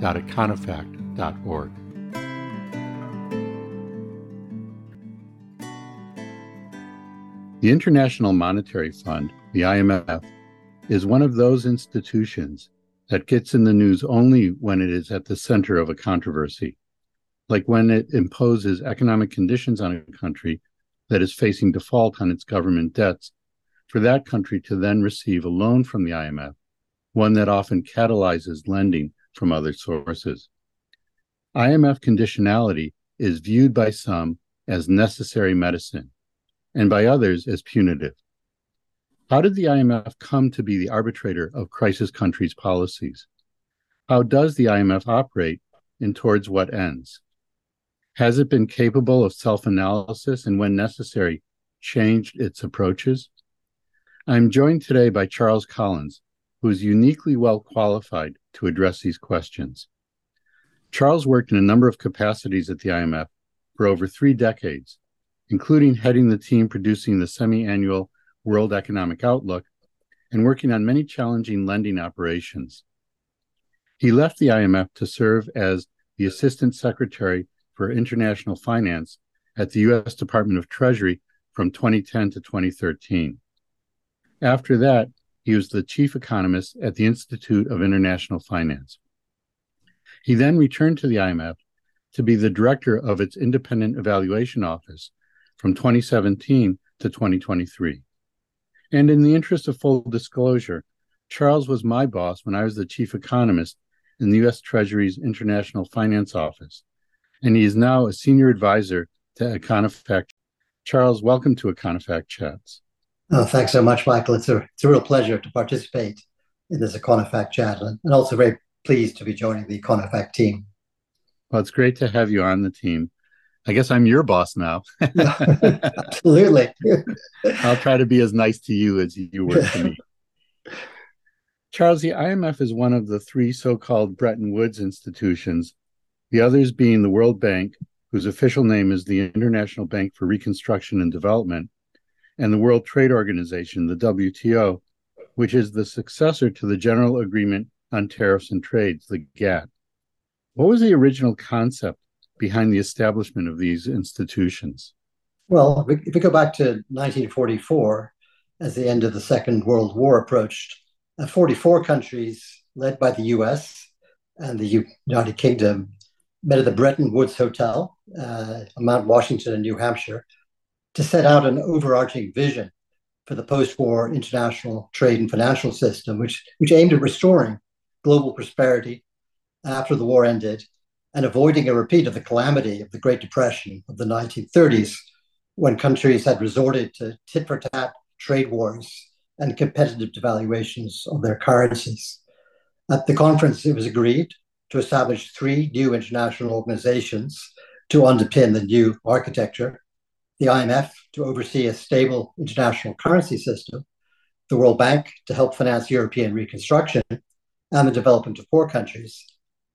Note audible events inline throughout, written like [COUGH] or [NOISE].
www.econofact.org. The International Monetary Fund, the IMF, is one of those institutions that gets in the news only when it is at the center of a controversy, like when it imposes economic conditions on a country that is facing default on its government debts, for that country to then receive a loan from the IMF, one that often catalyzes lending from other sources. IMF conditionality is viewed by some as necessary medicine and by others as punitive. How did the IMF come to be the arbitrator of crisis countries' policies? How does the IMF operate and towards what ends? Has it been capable of self analysis and, when necessary, changed its approaches? I'm joined today by Charles Collyns, who is uniquely well qualified to address these questions. Charles worked in a number of capacities at the IMF for over three decades, including heading the team producing the semi annual World Economic Outlook and working on many challenging lending operations. He left the IMF to serve as the Assistant Secretary for International Finance at the U.S. Department of Treasury from 2010 to 2013. After that, he was the chief economist at the Institute of International Finance. He then returned to the IMF to be the director of its independent evaluation office from 2017 to 2023. And in the interest of full disclosure, Charles was my boss when I was the chief economist in the U.S. Treasury's International Finance Office, and he is now a senior advisor to Econofact. Charles, welcome to Econofact Chats. Oh, thanks so much, Michael. It's a, it's a real pleasure to participate in this Econofact chat and, and also very pleased to be joining the Econofact team. Well, it's great to have you on the team. I guess I'm your boss now. [LAUGHS] Absolutely. I'll try to be as nice to you as you were to me. [LAUGHS] Charles, the IMF is one of the three so called Bretton Woods institutions, the others being the World Bank, whose official name is the International Bank for Reconstruction and Development, and the World Trade Organization, the WTO, which is the successor to the General Agreement on Tariffs and Trades, the GATT. What was the original concept behind the establishment of these institutions? Well, if we go back to 1944, as the end of the Second World War approached, uh, 44 countries, led by the US and the United Kingdom, met at the Bretton Woods Hotel uh, on Mount Washington in New Hampshire to set out an overarching vision for the post-war international trade and financial system, which, which aimed at restoring global prosperity after the war ended and avoiding a repeat of the calamity of the Great Depression of the 1930s, when countries had resorted to tit for tat trade wars and competitive devaluations of their currencies. At the conference, it was agreed to establish three new international organizations to underpin the new architecture the IMF to oversee a stable international currency system, the World Bank to help finance European reconstruction and the development of poor countries,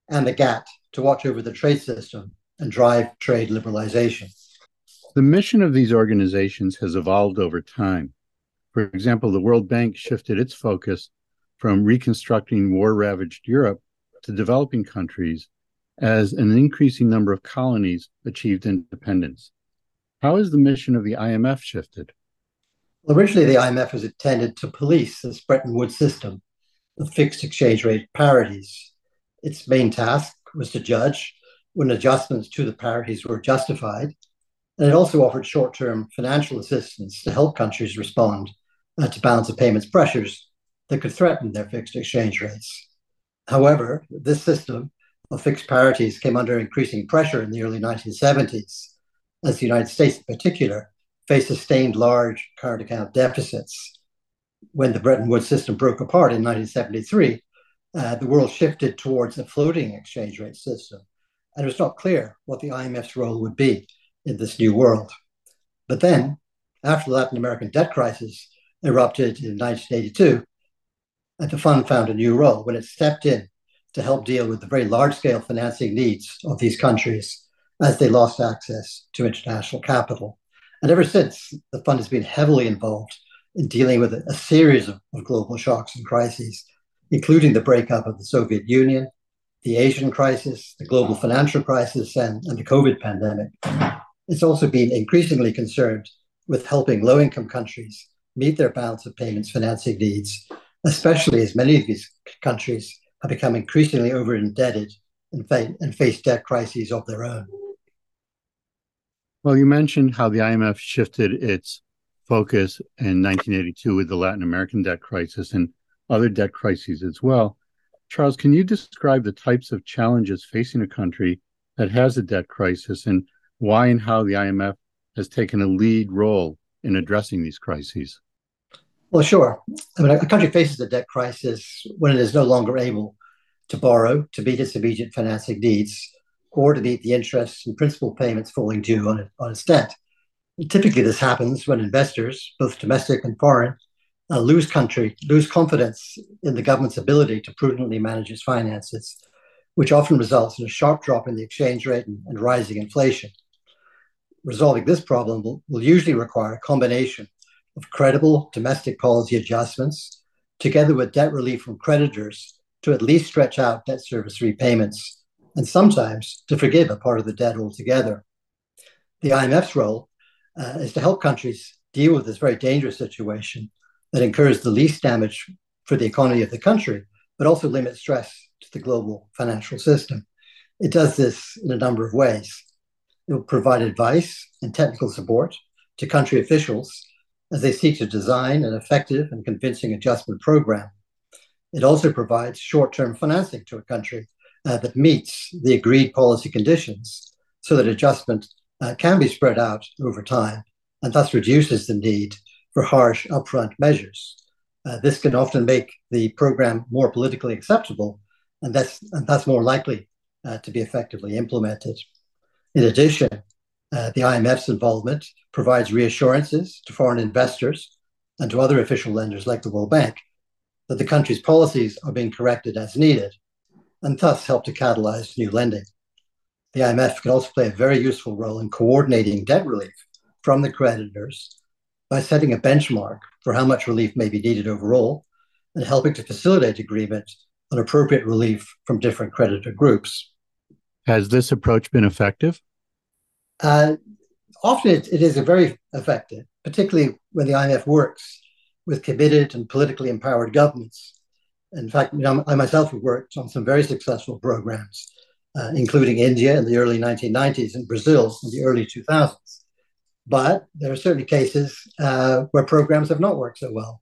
and the GATT to watch over the trade system and drive trade liberalization. The mission of these organizations has evolved over time. For example, the World Bank shifted its focus from reconstructing war ravaged Europe to developing countries as an increasing number of colonies achieved independence. How has the mission of the IMF shifted? Well, originally, the IMF was intended to police this Bretton Woods system of fixed exchange rate parities. Its main task was to judge when adjustments to the parities were justified. And it also offered short term financial assistance to help countries respond uh, to balance of payments pressures that could threaten their fixed exchange rates. However, this system of fixed parities came under increasing pressure in the early 1970s as the United States in particular, faced sustained large current account deficits. When the Bretton Woods system broke apart in 1973, uh, the world shifted towards a floating exchange rate system, and it was not clear what the IMF's role would be in this new world. But then, after the Latin American debt crisis erupted in 1982, the fund found a new role when it stepped in to help deal with the very large scale financing needs of these countries as they lost access to international capital. And ever since, the fund has been heavily involved in dealing with a, series of, of global shocks and crises, including the breakup of the Soviet Union, the Asian crisis, the global financial crisis, and, and the COVID pandemic. It's also been increasingly concerned with helping low income countries meet their balance of payments financing needs, especially as many of these countries have become increasingly over indebted and, fa- and face debt crises of their own. Well, you mentioned how the IMF shifted its focus in 1982 with the Latin American debt crisis and other debt crises as well. Charles, can you describe the types of challenges facing a country that has a debt crisis and why and how the IMF has taken a lead role in addressing these crises? Well, sure. I mean, a country faces a debt crisis when it is no longer able to borrow to meet its immediate financing needs meet the interest and principal payments falling due on, it, on its debt. Typically, this happens when investors, both domestic and foreign, uh, lose country, lose confidence in the government's ability to prudently manage its finances, which often results in a sharp drop in the exchange rate and, and rising inflation. Resolving this problem will, will usually require a combination of credible domestic policy adjustments, together with debt relief from creditors to at least stretch out debt service repayments and sometimes to forgive a part of the debt altogether. The IMF's role uh, is to help countries deal with this very dangerous situation that incurs the least damage for the economy of the country, but also limits stress to the global financial system. It does this in a number of ways. It will provide advice and technical support to country officials as they seek to design an effective and convincing adjustment program. It also provides short term financing to a country uh, that meets the agreed policy conditions so that adjustment uh, can be spread out over time and thus reduces the need for harsh upfront measures. Uh, this can often make the program more politically acceptable and that's, and that's more likely uh, to be effectively implemented. In addition, uh, the IMF's involvement provides reassurances to foreign investors and to other official lenders like the World Bank that the country's policies are being corrected as needed and thus help to catalyze new lending. The IMF can also play a very useful role in coordinating debt relief from the creditors by setting a benchmark for how much relief may be needed overall and helping to facilitate agreement on appropriate relief from different creditor groups. Has this approach been effective? Uh, often it, it is very effective, particularly when the IMF works with committed and politically empowered governments in fact, you know, I myself have worked on some very successful programs, uh, including India in the early 1990s and Brazil in the early 2000s. But there are certainly cases uh, where programs have not worked so well.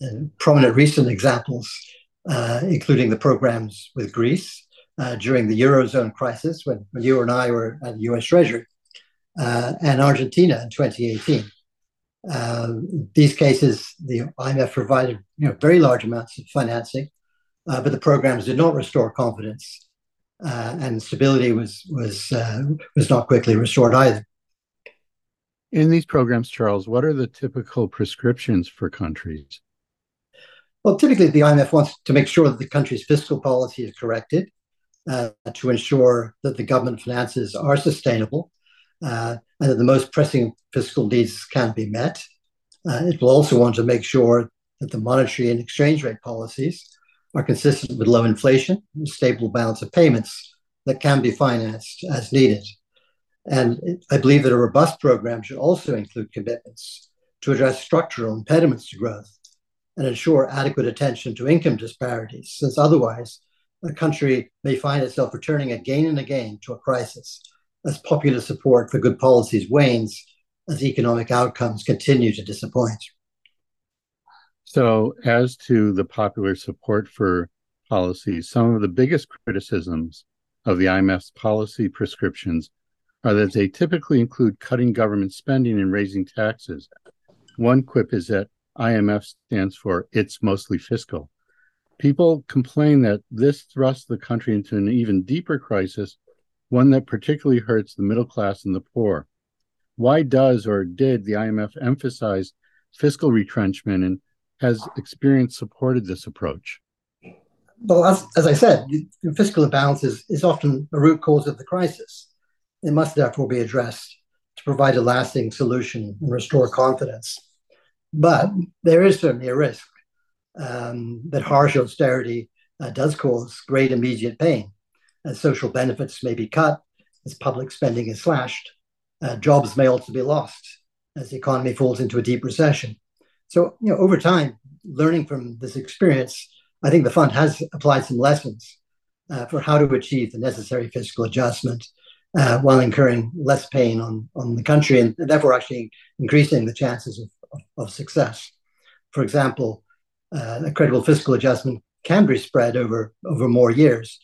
And prominent recent examples, uh, including the programs with Greece uh, during the Eurozone crisis when, when, you and I were at the US Treasury, uh, and Argentina in 2018. Uh, these cases, the IMF provided you know, very large amounts of financing, uh, but the programs did not restore confidence, uh, and stability was was uh, was not quickly restored either. In these programs, Charles, what are the typical prescriptions for countries? Well, typically, the IMF wants to make sure that the country's fiscal policy is corrected, uh, to ensure that the government finances are sustainable, uh, and that the most pressing fiscal needs can be met. Uh, it will also want to make sure that the monetary and exchange rate policies are consistent with low inflation, and stable balance of payments that can be financed as needed. And I believe that a robust program should also include commitments to address structural impediments to growth and ensure adequate attention to income disparities, since otherwise a country may find itself returning again and again to a crisis as popular support for good policies wanes as economic outcomes continue to disappoint. So, as to the popular support for policies, some of the biggest criticisms of the IMF's policy prescriptions are that they typically include cutting government spending and raising taxes. One quip is that IMF stands for it's mostly fiscal. People complain that this thrusts the country into an even deeper crisis, one that particularly hurts the middle class and the poor. Why does or did the IMF emphasize fiscal retrenchment and has experience supported this approach? Well, as, as I said, fiscal imbalance is, is often a root cause of the crisis. It must therefore be addressed to provide a lasting solution and restore confidence. But there is certainly a risk um, that harsh austerity uh, does cause great immediate pain, as social benefits may be cut, as public spending is slashed, uh, jobs may also be lost as the economy falls into a deep recession. So, you know, over time, learning from this experience, I think the fund has applied some lessons uh, for how to achieve the necessary fiscal adjustment uh, while incurring less pain on, on the country and therefore actually increasing the chances of, of, of success. For example, uh, a credible fiscal adjustment can be spread over, over more years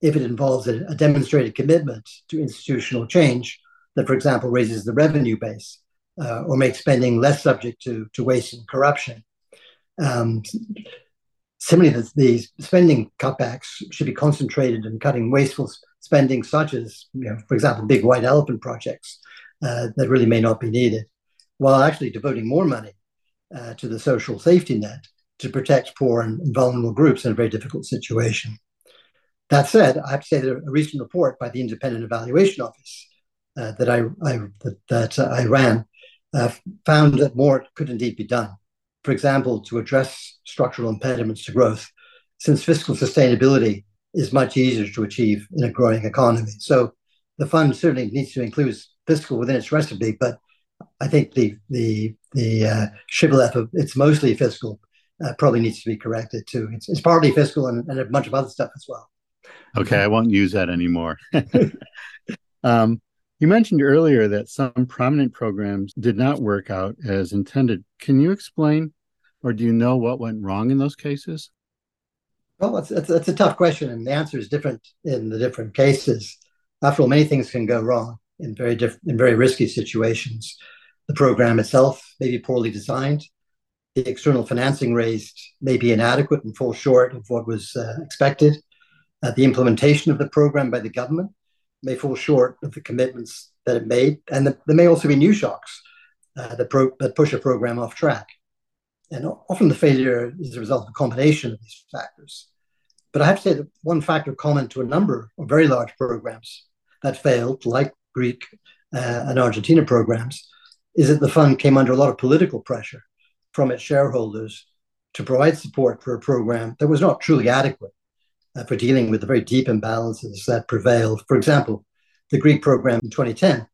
if it involves a, a, demonstrated commitment to institutional change that, for example, raises the revenue base uh, or makes spending less subject to, to waste and corruption. Um, similarly, the, the, spending cutbacks should be concentrated in cutting wasteful spending, such as, you know, for example, big white elephant projects uh, that really may not be needed, while actually devoting more money uh, to the social safety net to protect poor and vulnerable groups in a very difficult situation. That said, I have to say that a recent report by the Independent Evaluation Office uh, that I, I that, that I ran uh, found that more could indeed be done. For example, to address structural impediments to growth, since fiscal sustainability is much easier to achieve in a growing economy. So the fund certainly needs to include fiscal within its recipe, but I think the the the uh, shibboleth of it's mostly fiscal uh, probably needs to be corrected too. It's, it's partly fiscal and, and, a bunch of other stuff as well. Okay, I won't use that anymore. [LAUGHS] um, you mentioned earlier that some prominent programs did not work out as intended. Can you explain, or do you know what went wrong in those cases? Well, that's, that's, that's a tough question, and the answer is different in the different cases. After all, many things can go wrong in very different, in very risky situations. The program itself may be poorly designed the external financing raised may be inadequate and fall short of what was uh, expected. Uh, the implementation of the program by the government may fall short of the commitments that it made, and the, there may also be new shocks uh, that, pro- that push a program off track. And often the failure is a result of a combination of these factors. But I have to say that one factor common to a number of very large programs that failed, like Greek uh, and Argentina programs, is that the fund came under a lot of political pressure from its shareholders to provide support for a program that was not truly adequate for dealing with the very deep imbalances that prevailed. For example, the Greek program in 2010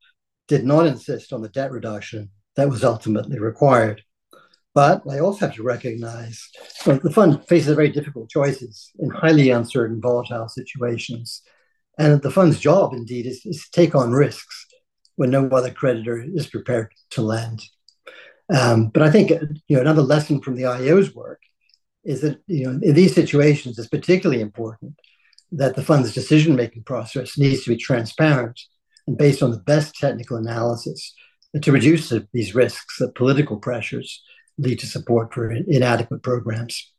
did not insist on the debt reduction that was ultimately required. But I also have to recognize the fund faces very difficult choices in highly uncertain, volatile situations. And the fund's job, indeed, is, is to take on risks when no other creditor is prepared to lend. Um, but I think you know another lesson from the IEO's work is that you know in these situations it's particularly important that the fund's decision making process needs to be transparent and based on the best technical analysis to reduce the, these risks that political pressures lead to support for inadequate programs.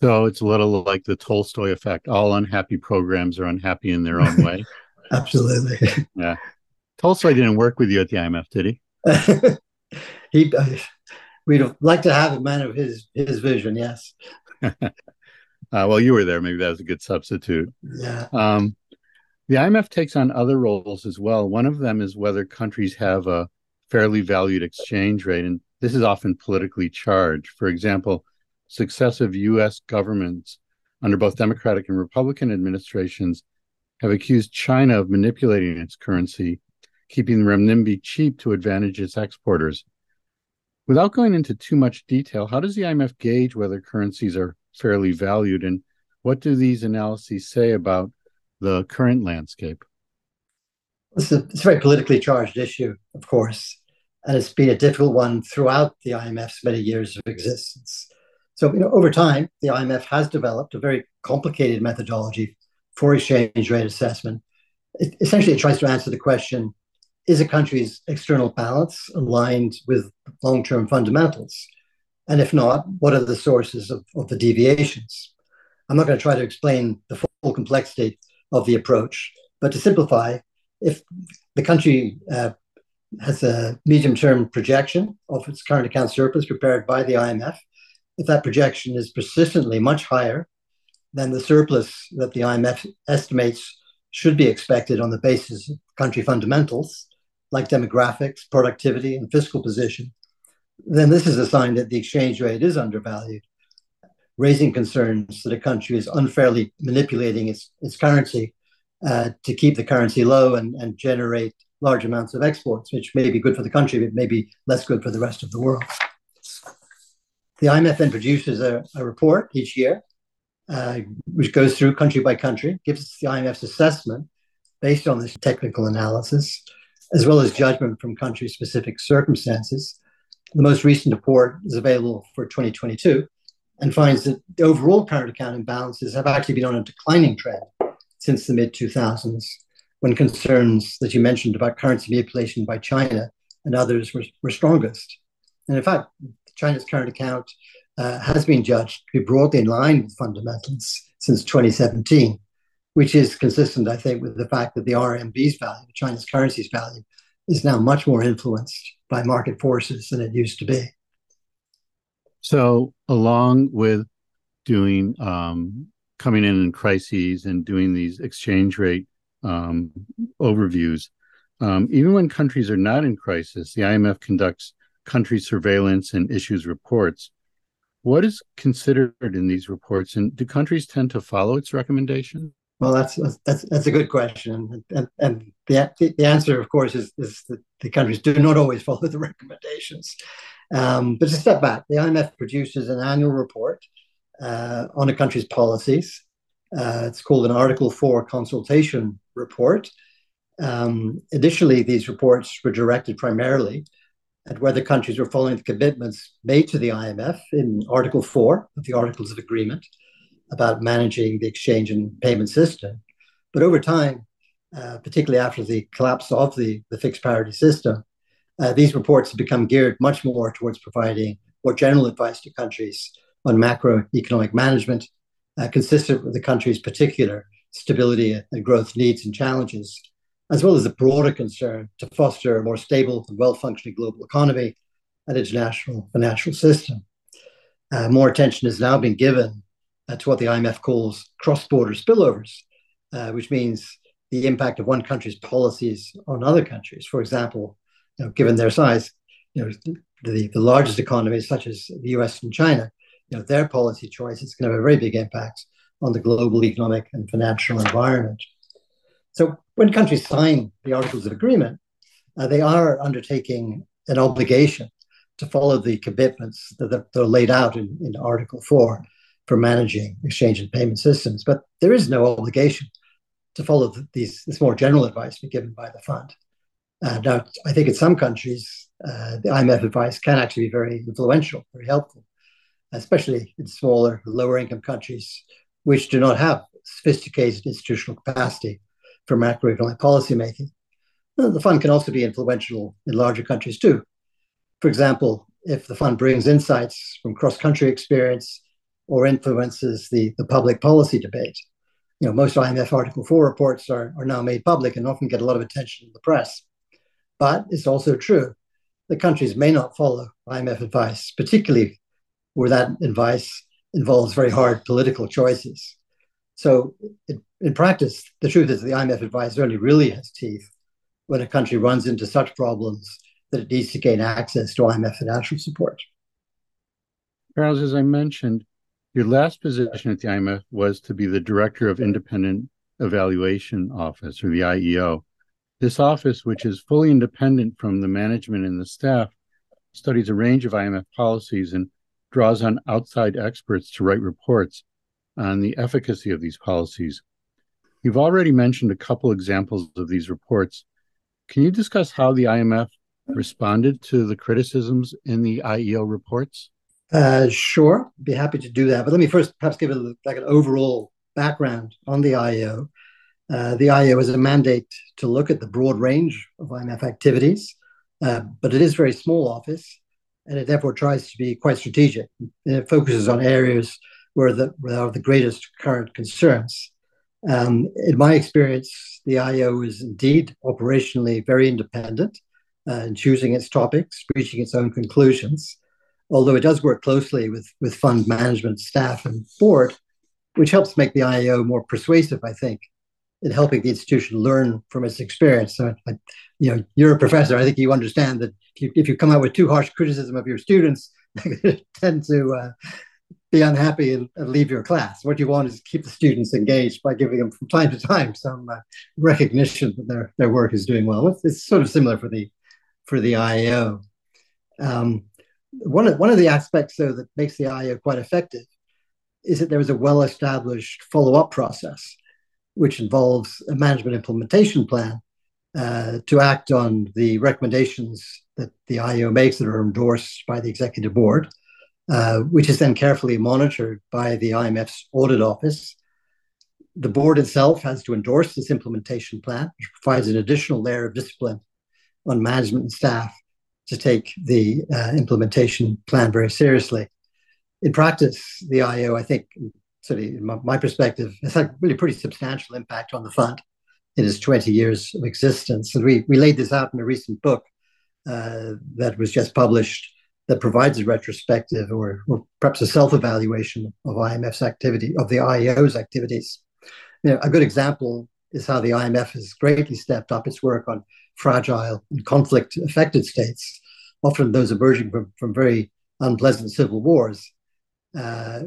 So it's a little like the Tolstoy effect. All unhappy programs are unhappy in their own way. [LAUGHS] Absolutely. Yeah. Tolstoy didn't work with you at the IMF, did he? [LAUGHS] he uh, we'd like to have a man of his his vision. Yes. [LAUGHS] uh, well, you were there. Maybe that was a good substitute. Yeah. Um, the IMF takes on other roles as well. One of them is whether countries have a fairly valued exchange rate, and this is often politically charged. For example, successive U.S. governments under both Democratic and Republican administrations have accused China of manipulating its currency keeping the renminbi cheap to advantage its exporters. Without going into too much detail, how does the IMF gauge whether currencies are fairly valued, and what do these analyses say about the current landscape? It's a, it's a very politically charged issue, of course, and it's been a difficult one throughout the IMF's many years of existence. So, you know, over time, the IMF has developed a very complicated methodology for exchange rate assessment. It, essentially, it tries to answer the question is a country's external balance aligned with long term fundamentals? And if not, what are the sources of, of the deviations? I'm not going to try to explain the full complexity of the approach, but to simplify, if the country uh, has a medium term projection of its current account surplus prepared by the IMF, if that projection is persistently much higher than the surplus that the IMF estimates should be expected on the basis of country fundamentals like demographics, productivity, and fiscal position, then this is a sign that the exchange rate is undervalued, raising concerns that a country is unfairly manipulating its, its currency uh, to keep the currency low and, and generate large amounts of exports, which may be good for the country, but may be less good for the rest of the world. The IMF then produces a, a report each year, uh, which goes through country by country, gives the IMF's assessment based on this technical analysis, as well as judgment from country specific circumstances. The most recent report is available for 2022 and finds that the overall current account imbalances have actually been on a declining trend since the mid 2000s, when concerns that you mentioned about currency manipulation by China and others were, were strongest. And in fact, China's current account uh, has been judged to be broadly in line with fundamentals since 2017, which is consistent, I think, with the fact that the RMB's value, China's currency's value, is now much more influenced by market forces than it used to be. So, along with doing um, coming in in crises and doing these exchange rate um, overviews, um, even when countries are not in crisis, the IMF conducts country surveillance and issues reports. What is considered in these reports, and do countries tend to follow its recommendations? Well, that's that's that's a good question, and and the the answer, of course, is, is that the countries do not always follow the [LAUGHS] recommendations. Um, but to step back, the IMF produces an annual report uh, on a country's policies. Uh, it's called an Article Four consultation report. Um, initially, these reports were directed primarily at whether countries were following the commitments made to the IMF in Article 4 of the Articles of Agreement about managing the exchange and payment system. But over time, uh, particularly after the collapse of the, the fixed parity system, uh, these reports have become geared much more towards providing more general advice to countries on macroeconomic management, uh, consistent with the country's particular stability and growth needs and challenges, as well as a broader concern to foster a more stable and well functioning global economy and international financial system. Uh, more attention has now been given to what the IMF calls cross border spillovers, uh, which means the impact of one country's policies on other countries. For example, you know, given their size, you know, the, the largest economies such as the US and China, you know, their policy choices can have a very big impact on the global economic and financial environment. So when countries sign the Articles of Agreement, uh, they are undertaking an obligation to follow the commitments that, that are laid out in, in Article 4 for managing exchange and payment systems. But there is no obligation to follow the, these, this more general advice given by the fund. Uh, now, I think in some countries, uh, the IMF advice can actually be very influential, very helpful, especially in smaller, lower income countries, which do not have sophisticated institutional capacity for macroeconomic policymaking. The fund can also be influential in larger countries too. For example, if the fund brings insights from cross country experience or influences the, the public policy debate. You know, most IMF Article 4 reports are, are now made public and often get a lot of attention in the press. But it's also true that countries may not follow IMF advice, particularly where that advice involves very hard political choices. So, it, in practice, the truth is the IMF advice only really has teeth when a country runs into such problems that it needs to gain access to IMF financial support. Charles, as I mentioned, your last position at the IMF was to be the Director of Independent Evaluation Office, or the IEO. This office, which is fully independent from the management and the staff, studies a range of IMF policies and draws on outside experts to write reports on the efficacy of these policies. You've already mentioned a couple examples of these reports. Can you discuss how the IMF responded to the criticisms in the IEO reports? Uh, sure, be happy to do that. But let me first perhaps give it like an overall background on the IEO. Uh, the IEO has a mandate to look at the broad range of IMF activities, uh, but it is a very small office, and it therefore tries to be quite strategic. And it focuses on areas where, the, where there are the greatest current concerns. Um, in my experience, the IEO is indeed operationally very independent uh, in choosing its topics, reaching its own conclusions, although it does work closely with, with fund management staff and board, which helps make the IEO more persuasive, I think, in helping the institution learn from its experience. So, I, you know, you're a professor. I think you understand that if you, if you come out with too harsh criticism of your students, [LAUGHS] they tend to uh, be unhappy and, and, leave your class. What you want is keep the students engaged by giving them from time to time some uh, recognition that their, their work is doing well. It's, it's, sort of similar for the for the IEO. Um, one of one of the aspects though that makes the IEO quite effective is that there is a well-established follow-up process, which involves a management implementation plan uh, to act on the recommendations that the IEO makes that are endorsed by the executive board uh, which is then carefully monitored by the IMF's audit office. The board itself has to endorse this implementation plan, which provides an additional layer of discipline on management and staff to take the uh, implementation plan very seriously. In practice, the IEO, I think, sort of in my, my perspective, has had really pretty substantial impact on the fund in its 20 years of existence. And we, we laid this out in a recent book uh, that was just published that provides a retrospective or, or perhaps a self-evaluation of IMF's activity, of the IEO's activities. You know, a good example is how the IMF has greatly stepped up its work on fragile and conflict-affected states, often those emerging from, from very unpleasant civil wars. Uh,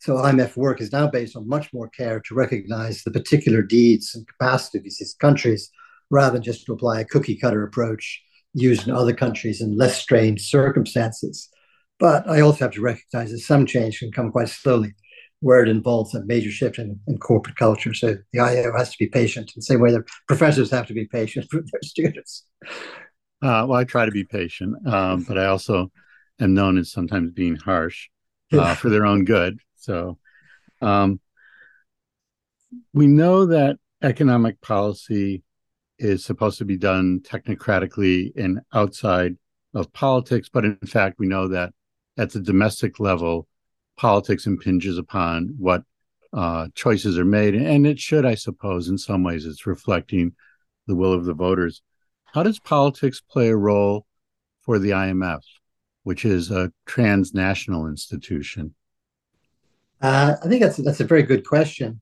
so IMF work is now based on much more care to recognize the particular deeds and capacities of these countries rather than just to apply a cookie cutter approach used in other countries in less strained circumstances. But I also have to recognize that some change can come quite slowly, where it involves a major shift in, in corporate culture. So the IEO has to be patient in the same way that professors have to be patient [LAUGHS] with their students. Uh, well, I try to be patient, um, but I also am known as sometimes being harsh uh, for their own good. So um, we know that economic policy is supposed to be done technocratically and outside of politics. But in fact, we know that at the domestic level, politics impinges upon what uh, choices are made. And it should, I suppose, in some ways, it's reflecting the will of the voters. How does politics play a role for the IMF, which is a transnational institution? Uh, I think that's that's a very good question.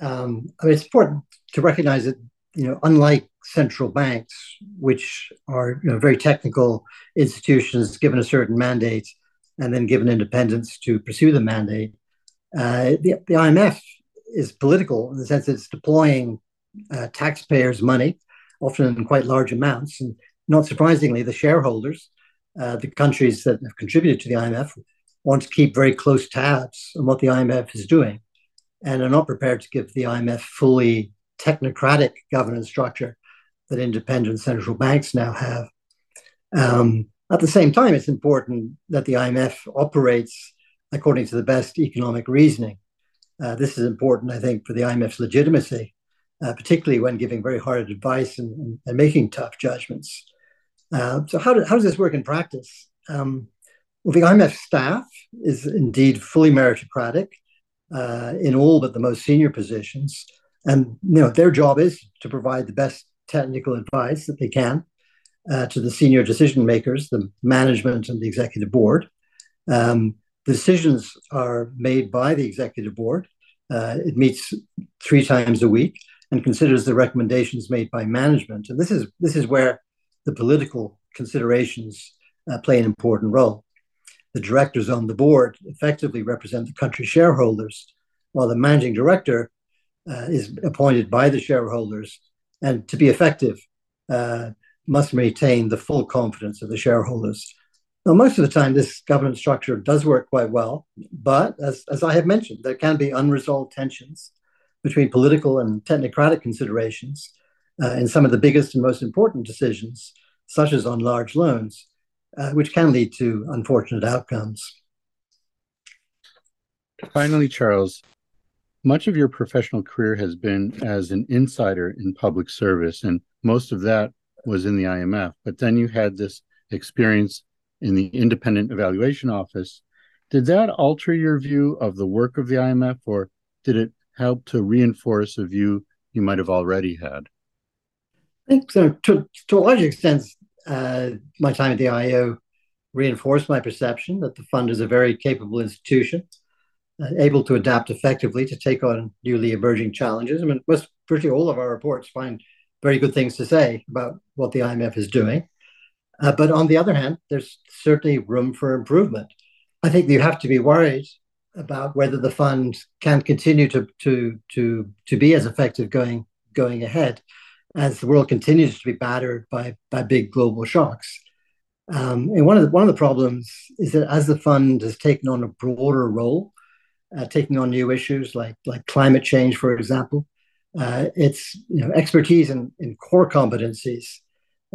Um, I mean, it's important to recognize that you know, unlike central banks, which are you know, very technical institutions given a certain mandate and then given independence to pursue the mandate, uh, the, the IMF is political in the sense it's deploying uh, taxpayers' money, often in quite large amounts. And not surprisingly, the shareholders, uh, the countries that have contributed to the IMF, want to keep very close tabs on what the IMF is doing and are not prepared to give the IMF fully technocratic governance structure that independent central banks now have. Um, at the same time, it's important that the IMF operates according to the best economic reasoning. Uh, this is important, I think, for the IMF's legitimacy, uh, particularly when giving very hard advice and, and, making tough judgments. Uh, so, how, do, how does this work in practice? Um, well, the IMF staff is indeed fully meritocratic uh, in all but the most senior positions and you know their job is to provide the best technical advice that they can uh, to the senior decision makers, the management and the executive board. Um, the decisions are made by the executive board. Uh, it meets three times a week and considers the recommendations made by management. And this is this is where the political considerations uh, play an important role. The directors on the board effectively represent the country shareholders, while the managing director uh, is appointed by the shareholders and to be effective uh, must maintain the full confidence of the shareholders. Now, most of the time, this governance structure does work quite well, but as, as I have mentioned, there can be unresolved tensions between political and technocratic considerations uh, in some of the biggest and most important decisions, such as on large loans, uh, which can lead to unfortunate outcomes. Finally, Charles, much of your professional career has been as an insider in public service, and most of that was in the IMF. But then you had this experience in the Independent Evaluation Office. Did that alter your view of the work of the IMF, or did it help to reinforce a view you might have already had? I think so. To, to a large extent, uh, my time at the IEO reinforced my perception that the fund is a very capable institution, uh, able to adapt effectively to take on newly emerging challenges. I mean, most virtually all of our reports find very good things to say about what the IMF is doing. Uh, but on the other hand, there's certainly room for improvement. I think you have to be worried about whether the fund can continue to to to to be as effective going going ahead as the world continues to be battered by by big global shocks. Um, and one of the, one of the problems is that as the fund has taken on a broader role, uh, taking on new issues like like climate change, for example, uh, its you know, expertise in, in core competencies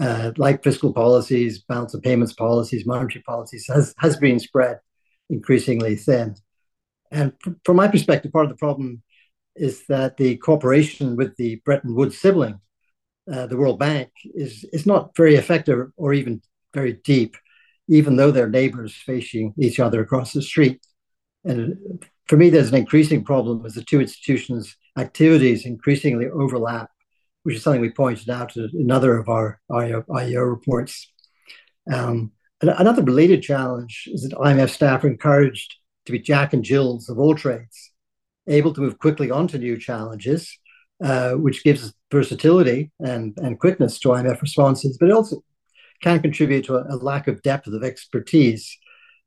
uh, like fiscal policies, balance of payments policies, monetary policies has has been spread increasingly thin. And from my perspective, part of the problem is that the cooperation with the Bretton Woods sibling, uh, the World Bank, is, is not very effective or even very deep, even though they're neighbors facing each other across the street. And for me, there's an increasing problem as the two institutions' activities increasingly overlap, which is something we pointed out in another of our IEO reports. Um, another related challenge is that IMF staff are encouraged to be Jack and Jills of all trades, able to move quickly onto new challenges, uh, which gives versatility and, and quickness to IMF responses, but also can contribute to a, a lack of depth of expertise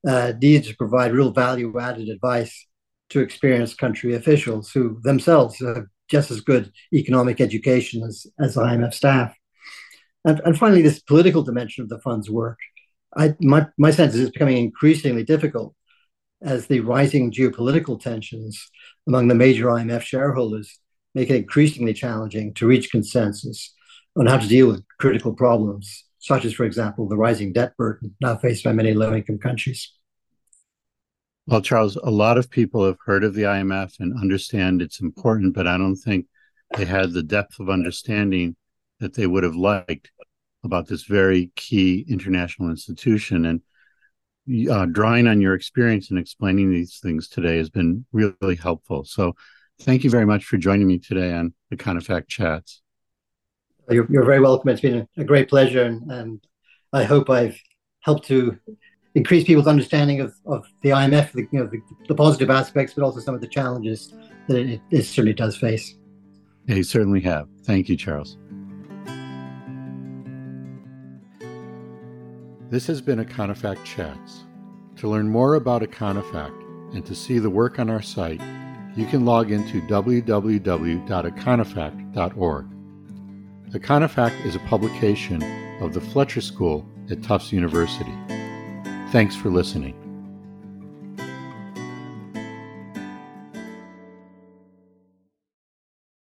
uh, needed to provide real value added advice to experienced country officials who themselves have just as good economic education as, as IMF staff. And, and finally, this political dimension of the fund's work. I, my, my sense is it's becoming increasingly difficult as the rising geopolitical tensions among the major IMF shareholders make it increasingly challenging to reach consensus on how to deal with critical problems, such as, for example, the rising debt burden now faced by many low income countries. Well, Charles, a lot of people have heard of the IMF and understand it's important, but I don't think they had the depth of understanding that they would have liked about this very key international institution. And uh, drawing on your experience and explaining these things today has been really helpful. So, thank you very much for joining me today on the Econofact Chats. You're, you're very welcome. It's been a great pleasure, and, and I hope I've helped to increase people's understanding of, of the IMF, the, you know, the, the positive aspects, but also some of the challenges that it, it certainly does face. Yeah, you certainly have. Thank you, Charles. This has been Econofact Chats. To learn more about Econofact and to see the work on our site, you can log into www.econofact.org. Econofact is a publication of the Fletcher School at Tufts University. Thanks for listening.